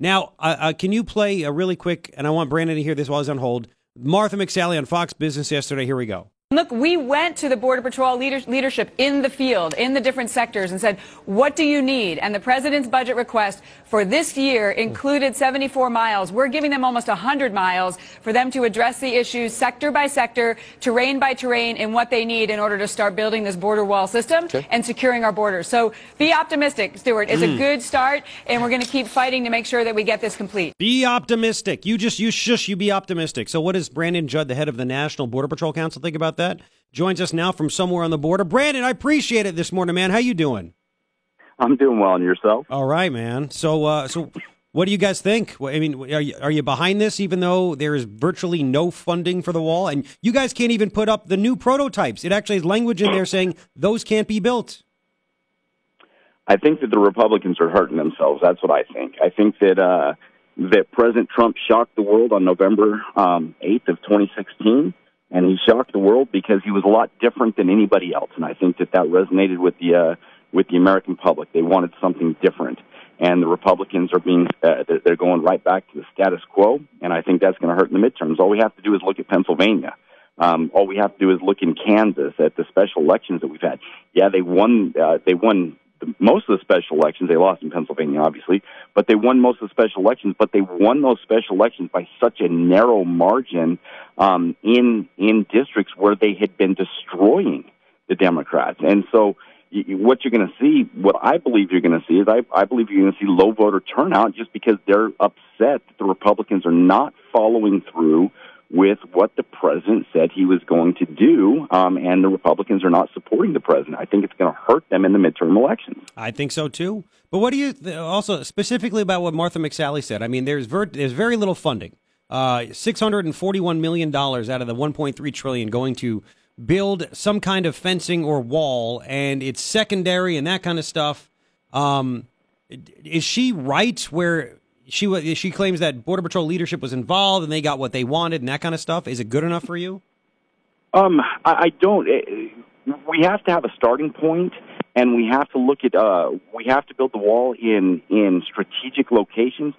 Now, uh, uh, can you play a really quick? And I want Brandon to hear this while he's on hold. Martha McSally on Fox Business yesterday. Here we go. Look, we went to the Border Patrol leader- leadership in the field, in the different sectors, and said, what do you need? And the president's budget request for this year included 74 miles. We're giving them almost 100 miles for them to address the issues sector by sector, terrain by terrain, and what they need in order to start building this border wall system Okay. and securing our borders. So be optimistic, Stuart. It's a hmm. good start, and we're going to keep fighting to make sure that we get this complete. Be optimistic. You just you shush. You be optimistic. So, what does Brandon Judd, the head of the National Border Patrol Council, think about that? Joins us now from somewhere on the border. Brandon, I appreciate it this morning, man. How you doing? I'm doing well, and yourself? All right, man. So, uh, so what do you guys think? I mean, are you, are you behind this, even though there is virtually no funding for the wall, and you guys can't even put up the new prototypes? It actually has language in there saying those can't be built. I think that the Republicans are hurting themselves. That's what I think. I think that uh, that President Trump shocked the world on November um, 8th of 2016, and he shocked the world because he was a lot different than anybody else. And I think that that resonated with the uh, with the American public. They wanted something different, and the Republicans are being uh, they're- going right back to the status quo. And I think that's going to hurt in the midterms. All we have to do is look at Pennsylvania. Um, all we have to do is look in Kansas at the special elections that we've had. Yeah, they won. Uh, they won most of the special elections. They lost in Pennsylvania, obviously, but they won most of the special elections. But they won those special elections by such a narrow margin um, in in districts where they had been destroying the Democrats. And so, y- what you're going to see, what I believe you're going to see, is I, I believe you're going to see low voter turnout just because they're upset that the Republicans are not following through with what the president said he was going to do, um, and the Republicans are not supporting the president. I think it's going to hurt them in the midterm elections. I think so too. But what do you th- also specifically about what Martha McSally said? I mean, there's ver- there's very little funding. Uh, six hundred and forty-one million dollars out of the one point three trillion going to build some kind of fencing or wall, and it's secondary and that kind of stuff. Um, is she right where she she claims that Border Patrol leadership was involved and they got what they wanted and that kind of stuff? Is it good enough for you? Um, I, I don't. eh, We have to have a starting point, and we have to look at. Uh, we have to build the wall in in strategic locations.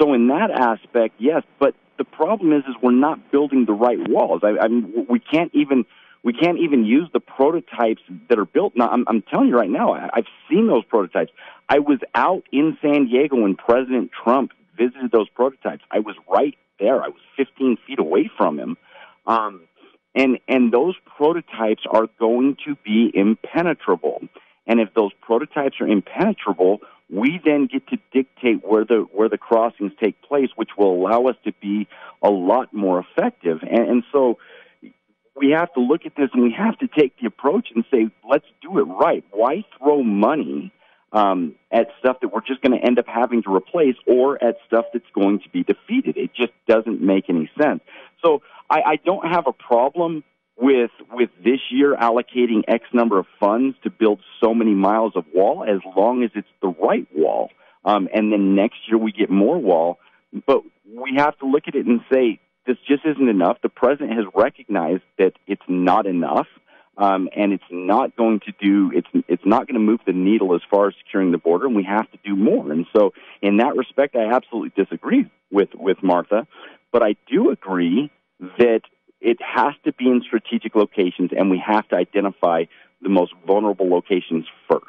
So in that aspect, yes. But the problem is, is we're not building the right walls. I, I mean, we can't even we can't even use the prototypes that are built. Now, I'm, I'm telling you right now, I, I've seen those prototypes. I was out in San Diego when President Trump visited those prototypes. I was right there. I was 15 feet away from him. Um, and and those prototypes are going to be impenetrable. And if those prototypes are impenetrable, we then get to dictate where the where the crossings take place, which will allow us to be a lot more effective. And, and so we have to look at this and we have to take the approach and say, let's do it right. Why throw money um, at stuff that we're just going to end up having to replace or at stuff that's going to be defeated? It just doesn't make any sense. So I, I don't have a problem with with this year allocating X number of funds to build so many miles of wall as long as it's the right wall. Um, and then next year we get more wall. But we have to look at it and say this just isn't enough. The president has recognized that it's not enough. Um, and it's not going to do it's it's not going to move the needle as far as securing the border, and we have to do more. And so, in that respect, I absolutely disagree with with Martha, but I do agree that it has to be in strategic locations, and we have to identify the most vulnerable locations first.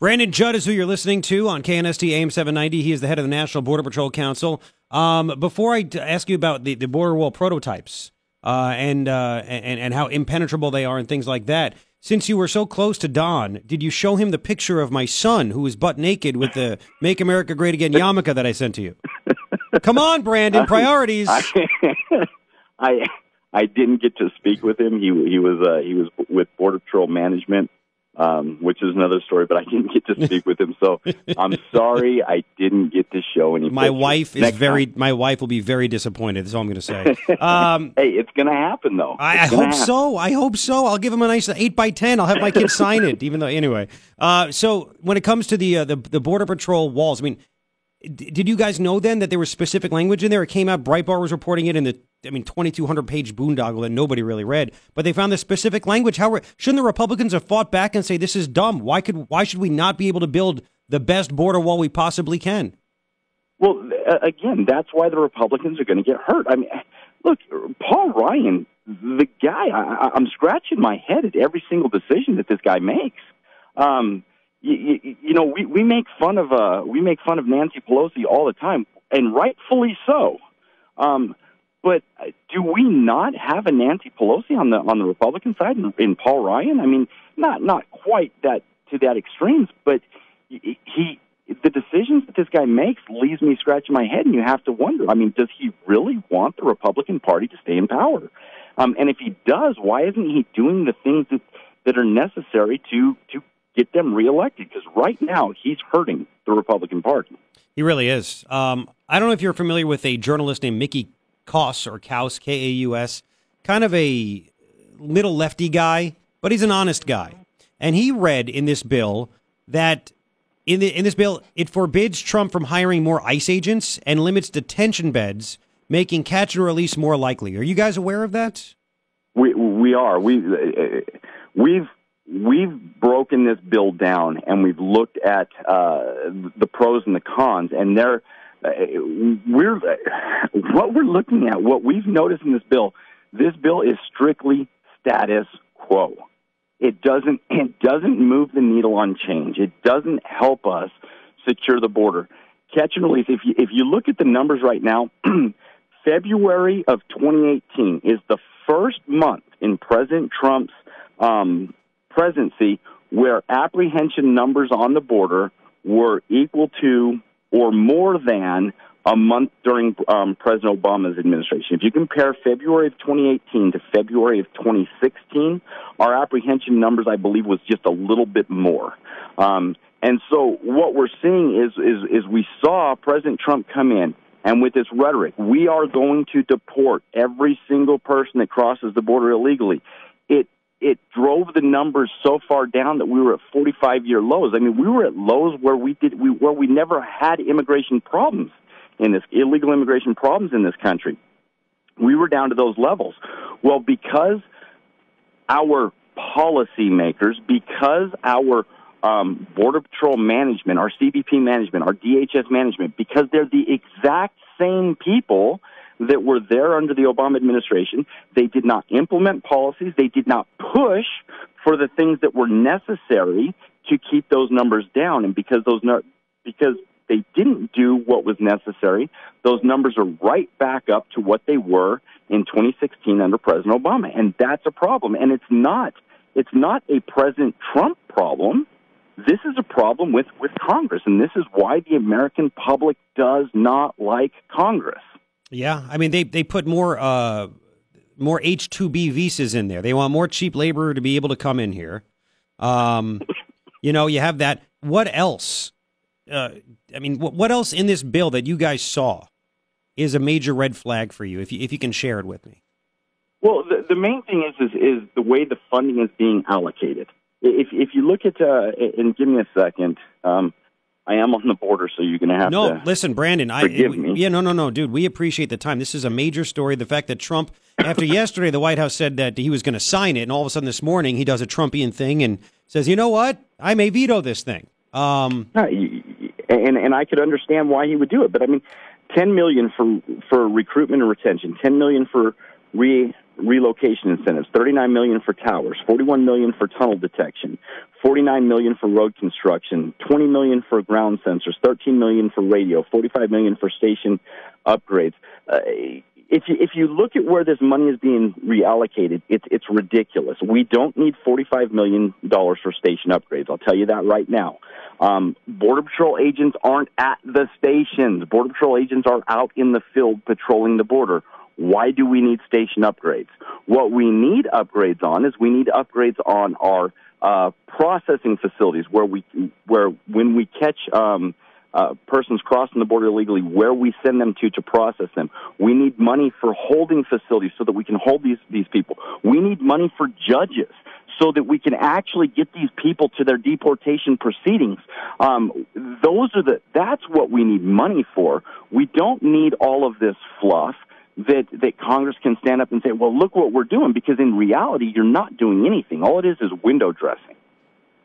Brandon Judd is who you're listening to on KNST AM 790. He is the head of the National Border Patrol Council. Um, before I ask you about the, the border wall prototypes uh, and, uh, and and how impenetrable they are and things like that, since you were so close to Don, did you show him the picture of my son who was butt naked with the "Make America Great Again" yarmulke that I sent to you? Come on, Brandon, priorities. I, I I didn't get to speak with him. He he was uh, he was with Border Patrol management, um, which is another story. But I didn't get to speak with him, so I'm sorry I didn't get to show any. My pictures. wife is Next very. time. My wife will be very disappointed. That's all I'm going to say. Um, Hey, it's going to happen though. I, I hope happen. so. I hope so. I'll give him a nice eight by ten. I'll have my kids sign it, even though anyway. Uh, so when it comes to the uh, the the border patrol walls, I mean, did you guys know then that there was specific language in there? It came out. Breitbart was reporting it in the I mean twenty two hundred page boondoggle that nobody really read, but they found the specific language. How shouldn't the Republicans have fought back and say this is dumb? Why could why should we not be able to build the best border wall we possibly can? Well, again, that's why the Republicans are going to get hurt. I mean, look, Paul Ryan, the guy, I, I'm scratching my head at every single decision that this guy makes. Um, you, you, you know, we, we make fun of uh, we make fun of Nancy Pelosi all the time, and rightfully so. Um, but do we not have a Nancy Pelosi on the on the Republican side in, in Paul Ryan? I mean, not not quite that to that extremes, but he the decisions that this guy makes leaves me scratching my head, and you have to wonder. I mean, does he really want the Republican Party to stay in power? Um, and if he does, why isn't he doing the things that that are necessary to to get them reelected? Because right now he's hurting the Republican Party. He really is. Um, I don't know if you're familiar with a journalist named Mickey Kaus or Kaus K A U S, kind of a little lefty guy, but he's an honest guy, and he read in this bill that in, the, in this bill, it forbids Trump from hiring more ICE agents and limits detention beds, making catch and release more likely. Are you guys aware of that? We we are. We we've we've broken this bill down and we've looked at uh, the pros and the cons, and there uh, we're what we're looking at. What we've noticed in this bill, this bill is strictly status quo. It doesn't it doesn't move the needle on change. It doesn't help us secure the border. Catch and release. If you if you look at the numbers right now, February of 2018 is the first month in President Trump's um, presidency where apprehension numbers on the border were equal to or more than a month during um, President Obama's administration. If you compare February of 2018 to February of 2016, our apprehension numbers, I believe, was just a little bit more. Um, and so what we're seeing is, is, is we saw President Trump come in and with this rhetoric, we are going to deport every single person that crosses the border illegally. It it drove the numbers so far down that we were at 45 year lows. I mean, we were at lows where we did we where we never had immigration problems in this illegal immigration problems in this country. We were down to those levels. Well, because our policymakers, because our um, Border Patrol management, our CBP management, our DHS management, because they're the exact same people that were there under the Obama administration. They did not implement policies. They did not push for the things that were necessary to keep those numbers down. And because those because they didn't do what was necessary. Those numbers are right back up to what they were in 2016 under President Obama, and that's a problem. And it's not it's not a President Trump problem. This is a problem with with Congress, and this is why the American public does not like Congress. Yeah, I mean they they put more uh, more H two B visas in there. They want more cheap labor to be able to come in here. Um, you know, you have that. What else? Uh, I mean, what, what else in this bill that you guys saw is a major red flag for you? If you if you can share it with me. Well, the, the main thing is, is is the way the funding is being allocated. If if you look at uh, and give me a second, um, I am on the border, so you're going to have no, to. No, listen, Brandon. I forgive me. Yeah, no, no, no, dude. We appreciate the time. This is a major story. The fact that Trump, after yesterday, the White House said that he was going to sign it, and all of a sudden this morning he does a Trumpian thing and says, "You know what? I may veto this thing." Um, and and I could understand why he would do it. But I mean, ten million for for recruitment and retention, ten million for re relocation incentives, thirty nine million for towers, forty one million for tunnel detection, forty nine million for road construction, twenty million for ground sensors, thirteen million for radio, forty five million for station upgrades. Uh, if you, if you look at where this money is being reallocated, it's it's ridiculous. We don't need forty five million dollars for station upgrades. I'll tell you that right now. Um, Border Patrol agents aren't at the stations. Border Patrol agents are out in the field patrolling the border. Why do we need station upgrades? What we need upgrades on is we need upgrades on our uh, processing facilities where we where when we catch um, uh, persons crossing the border illegally, where we send them to to process them. We need money for holding facilities so that we can hold these these people. We need money for judges so that we can actually get these people to their deportation proceedings. Um, those are the that's what we need money for. We don't need all of this fluff that that Congress can stand up and say, "Well, look what we're doing," because in reality, you're not doing anything. All it is is window dressing.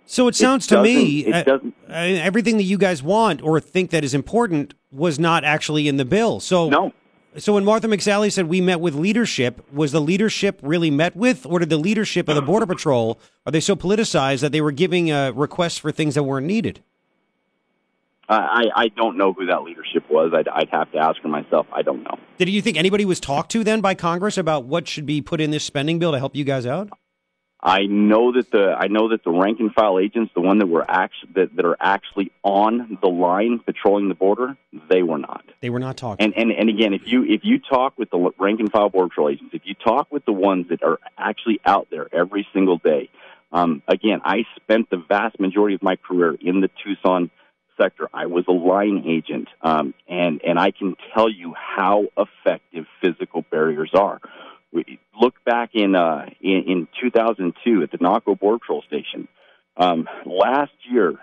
So it sounds It to me it uh, doesn't- everything that you guys want or think that is important was not actually in the bill. So No. So when Martha McSally said we met with leadership, was the leadership really met with, or did the leadership of the Border Patrol are they so politicized that they were giving uh, requests for things that weren't needed? I, I don't know who that leadership was. I'd, I'd have to ask her myself. I don't know. Did you think anybody was talked to then by Congress about what should be put in this spending bill to help you guys out? I know that the I know that the rank and file agents, the one that were actually that, that are actually on the line patrolling the border, they were not. They were not talking. And and and again, if you if you talk with the rank and file border patrol agents, if you talk with the ones that are actually out there every single day, um, again, I spent the vast majority of my career in the Tucson sector. I was a line agent, um, and and I can tell you how effective physical barriers are. We look back in uh, in, in 2002 at the Naco Border Patrol Station. Um, last year,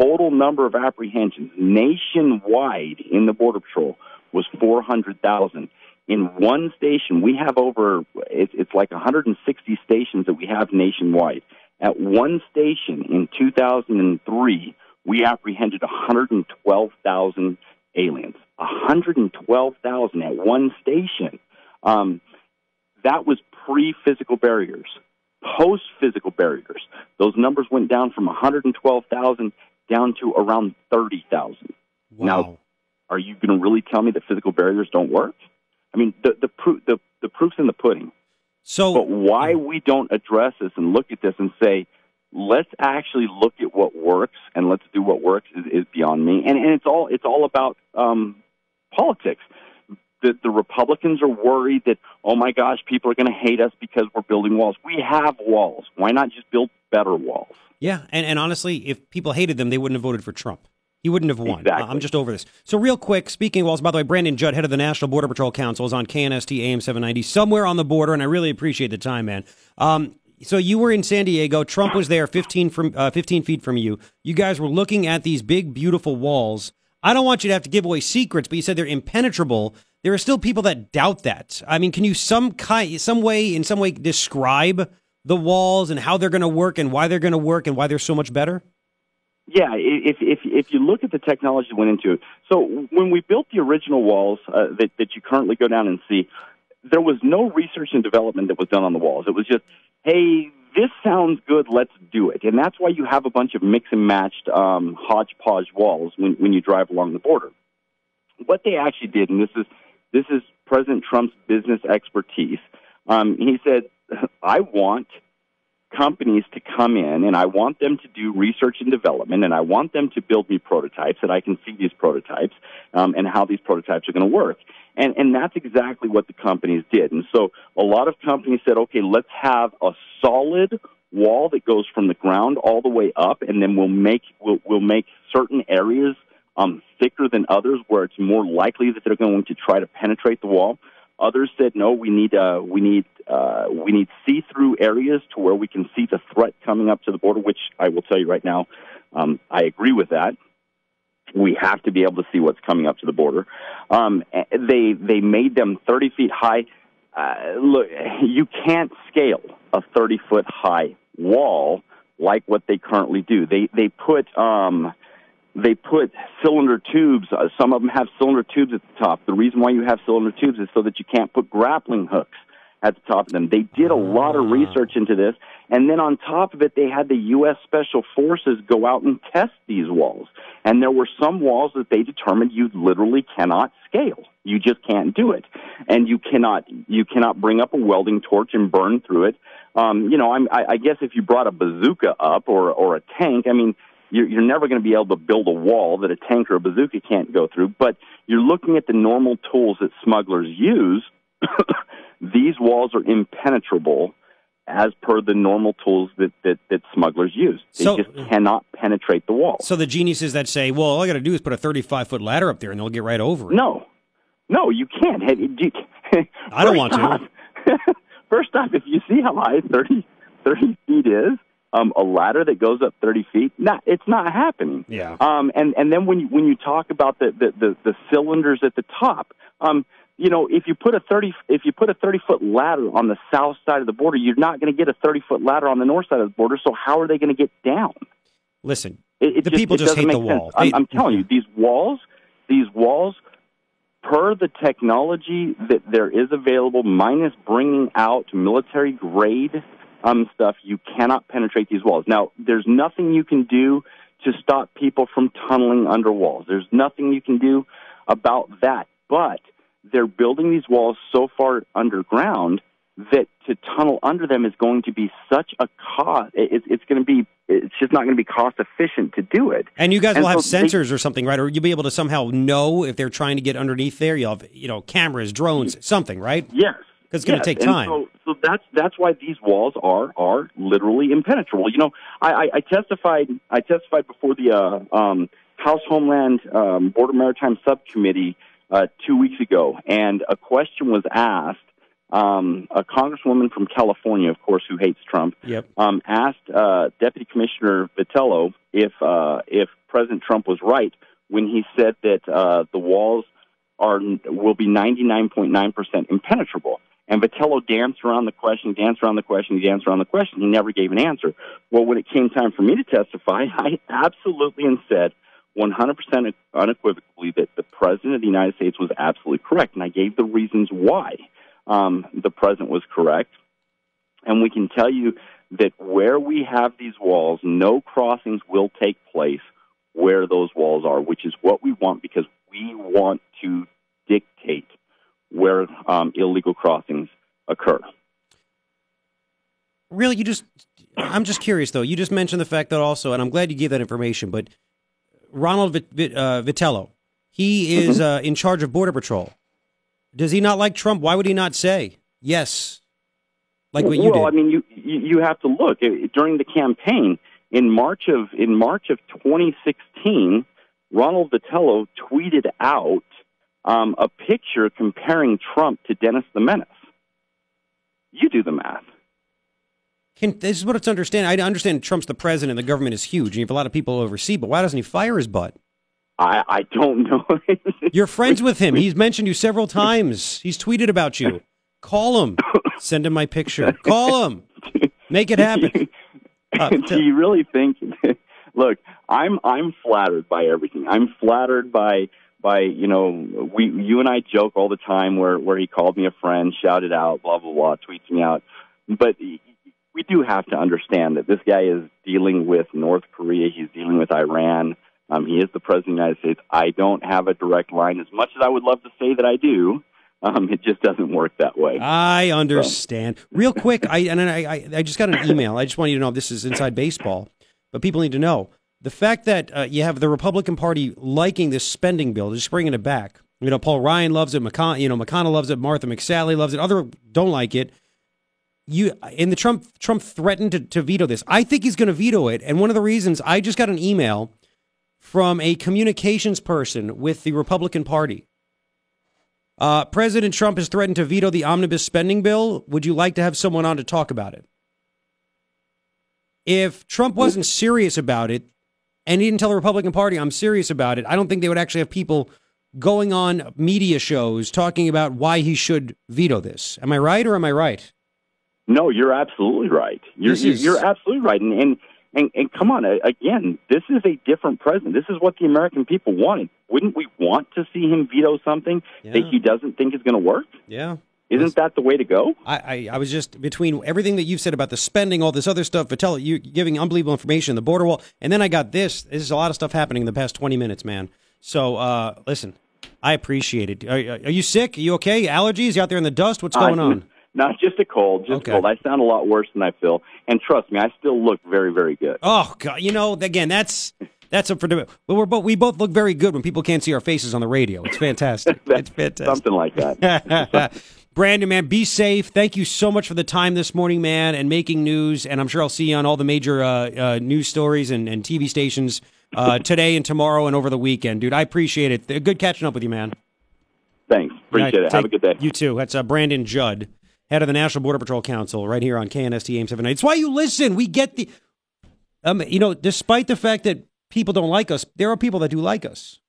total number of apprehensions nationwide in the Border Patrol was 400,000. In one station, we have over, it's, it's like 160 stations that we have nationwide. At one station in 2003, we apprehended 112,000 aliens. 112,000 at one station. Um, that was pre physical barriers. Post physical barriers, those numbers went down from 112,000 down to around 30,000. wow. Now, are you going to really tell me that physical barriers don't work? I mean, the the, proof, the the proof's in the pudding. so But why we don't address this and look at this and say, let's actually look at what works and let's do what works is, is beyond me. And, and it's all it's all about um, politics. The, the Republicans are worried that oh my gosh, people are going to hate us because we're building walls. We have walls. Why not just build better walls? Yeah, and, and honestly, if people hated them, they wouldn't have voted for Trump. He wouldn't have won. Exactly. I'm just over this. So, real quick, speaking of walls, by the way, Brandon Judd, head of the National Border Patrol Council, is on KNST AM 790, somewhere on the border, and I really appreciate the time, man. Um, so, you were in San Diego. Trump was there 15, from, uh, 15 feet from you. You guys were looking at these big, beautiful walls. I don't want you to have to give away secrets, but you said they're impenetrable. There are still people that doubt that. I mean, can you some kind, some way, in some way, describe the walls and how they're going to work and why they're going to work and why they're so much better? Yeah, if if if you look at the technology that went into it, so when we built the original walls uh, that that you currently go down and see, there was no research and development that was done on the walls. It was just, hey, this sounds good, let's do it, and that's why you have a bunch of mix and matched um, hodgepodge walls when when you drive along the border. What they actually did, and this is this is President Trump's business expertise. Um, he said, I want companies to come in and I want them to do research and development and I want them to build me prototypes that I can see these prototypes um, and how these prototypes are going to work. And, and that's exactly what the companies did. And so a lot of companies said, okay, let's have a solid wall that goes from the ground all the way up and then we'll make, we'll, we'll make certain areas um, thicker than others where it's more likely that they're going to try to penetrate the wall. Others said, no, we need uh, we need uh, we need see-through areas to where we can see the threat coming up to the border. Which I will tell you right now, um, I agree with that. We have to be able to see what's coming up to the border. Um, they they made them 30 feet high. Uh, look, you can't scale a 30 foot high wall like what they currently do. They they put um, they put cylinder tubes. Uh, some of them have cylinder tubes at the top. The reason why you have cylinder tubes is so that you can't put grappling hooks at the top of them. They did a lot of research into this, and then on top of it, they had the U.S. Special Forces go out and test these walls. And there were some walls that they determined you literally cannot scale. You just can't do it, and you cannot you cannot bring up a welding torch and burn through it. Um, you know, I'm, I, I guess if you brought a bazooka up or or a tank, I mean you're, you're never going to be able to build a wall that a tank or a bazooka can't go through. But you're looking at the normal tools that smugglers use. These walls are impenetrable as per the normal tools that, that, that smugglers use. They So- just cannot penetrate the wall. So the geniuses that say, well, all I got to do is put a 35 foot ladder up there and they'll get right over it. No, no, you can't. I don't want to. First off, if you see how high 30, 30 feet is, um, a ladder that goes up 30 feet, not, it's not happening. Yeah. Um, and, and then when you, when you talk about the, the, the, the cylinders at the top, um, you know, if you put a thirty if you put a thirty foot ladder on the south side of the border, you're not going to get a thirty foot ladder on the north side of the border. So how are they going to get down? Listen, It, it the people just hate the sense. wall. I'm, They- I'm telling you, these walls, these walls, per the technology that there is available, minus bringing out military grade um, stuff, you cannot penetrate these walls. Now, there's nothing you can do to stop people from tunneling under walls. There's nothing you can do about that. But they're building these walls so far underground that to tunnel under them is going to be such a cost. It, it's going to be. It's just not going to be cost efficient to do it. And you guys And will have so they- sensors or something, right? Or you'll be able to somehow know if they're trying to get underneath there. You'll have, you know, cameras, drones, something, right? Yes. 'Cause it's gonna Yes. take time. So, so that's that's why these walls are are literally impenetrable. You know, I, I, I testified I testified before the uh, um, House Homeland um, Border Maritime Subcommittee uh, two weeks ago, and a question was asked. Um, a congresswoman from California, of course, who hates Trump, Yep. um, asked uh, Deputy Commissioner Vitiello if uh, if President Trump was right when he said that uh, the walls are will be 99.9 percent impenetrable. And Vitiello danced around the question, danced around the question, he danced around the question. He never gave an answer. Well, when it came time for me to testify, I absolutely and said 100% unequivocally that the President of the United States was absolutely correct. And I gave the reasons why um, the President was correct. And we can tell you that where we have these walls, no crossings will take place where those walls are, which is what we want because we want to dictate where um, illegal crossings occur. Really, you just, I'm just curious though. You just mentioned the fact that also, and I'm glad you gave that information, but Ronald Vit, uh, Vitiello, he is uh, in charge of Border Patrol. Does he not like Trump? Why would he not say yes? Like what you well, did. I mean, you you have to look during the campaign in March of in March of 2016. Ronald Vitiello tweeted out um, a picture comparing Trump to Dennis the Menace. You do the math. Can, this is what it's understand. I understand Trump's the president. And the government is huge, and you have a lot of people overseas. But why doesn't he fire his butt? I, I don't know. You're friends with him. He's mentioned you several times. He's tweeted about you. Call him. Send him my picture. Call him. Make it happen. Uh, do you really think? look, I'm I'm flattered by everything. I'm flattered by by you know we you and I joke all the time where where he called me a friend, shouted out, blah blah blah, tweets me out. But we do have to understand that this guy is dealing with North Korea. He's dealing with Iran. Um, he is the president of the United States. I don't have a direct line. As much as I would love to say that I do, um, it just doesn't work that way. I understand. Real quick, I and I, I I just got an email. I just want you to know this is inside baseball, but people need to know the fact that uh, you have the Republican Party liking this spending bill, just bringing it back. You know, Paul Ryan loves it. McCon- you know, McConnell loves it. Martha McSally loves it. Other don't like it. You and the Trump Trump threatened to, to veto this. I think he's going to veto it. And one of the reasons I just got an email from a communications person with the Republican Party. Uh, President Trump has threatened to veto the omnibus spending bill. Would you like to have someone on to talk about it? If Trump wasn't serious about it and he didn't tell the Republican Party, I'm serious about it, I don't think they would actually have people going on media shows talking about why he should veto this. Am I right or am I right? No, you're absolutely right. You're is- you're absolutely right. And, and and and come on, uh, again, this is a different president. This is what the American people wanted. Wouldn't we want to see him veto something that he doesn't think is going to work? Yeah. Isn't that the way to go? I, I, I was just between everything that you've said about the spending, all this other stuff, Vitiello, you giving unbelievable information, the border wall, and then I got this. This is a lot of stuff happening in the past 20 minutes, man. So, uh, listen, I appreciate it. Are, are you sick? Are you okay? Allergies? You out there in the dust? What's going Uh, on? Not just a cold, just Okay. cold. I sound a lot worse than I feel, and trust me, I still look very, very good. Oh God! You know, again, that's that's up for debate. But we're both we both look very good when people can't see our faces on the radio. It's fantastic. it's fantastic. Something like that. Brandon, man, be safe. Thank you so much for the time this morning, man, and making news. And I'm sure I'll see you on all the major uh, uh, news stories and, and TV stations uh, today and tomorrow and over the weekend, dude. I appreciate it. Good catching up with you, man. Thanks, appreciate Yeah, it. Have a good day. You too. That's uh, Brandon Judd, head of the National Border Patrol Council, right here on KNST AIM 79. It's why you listen. We get the, um, you know, despite the fact that people don't like us, there are people that do like us.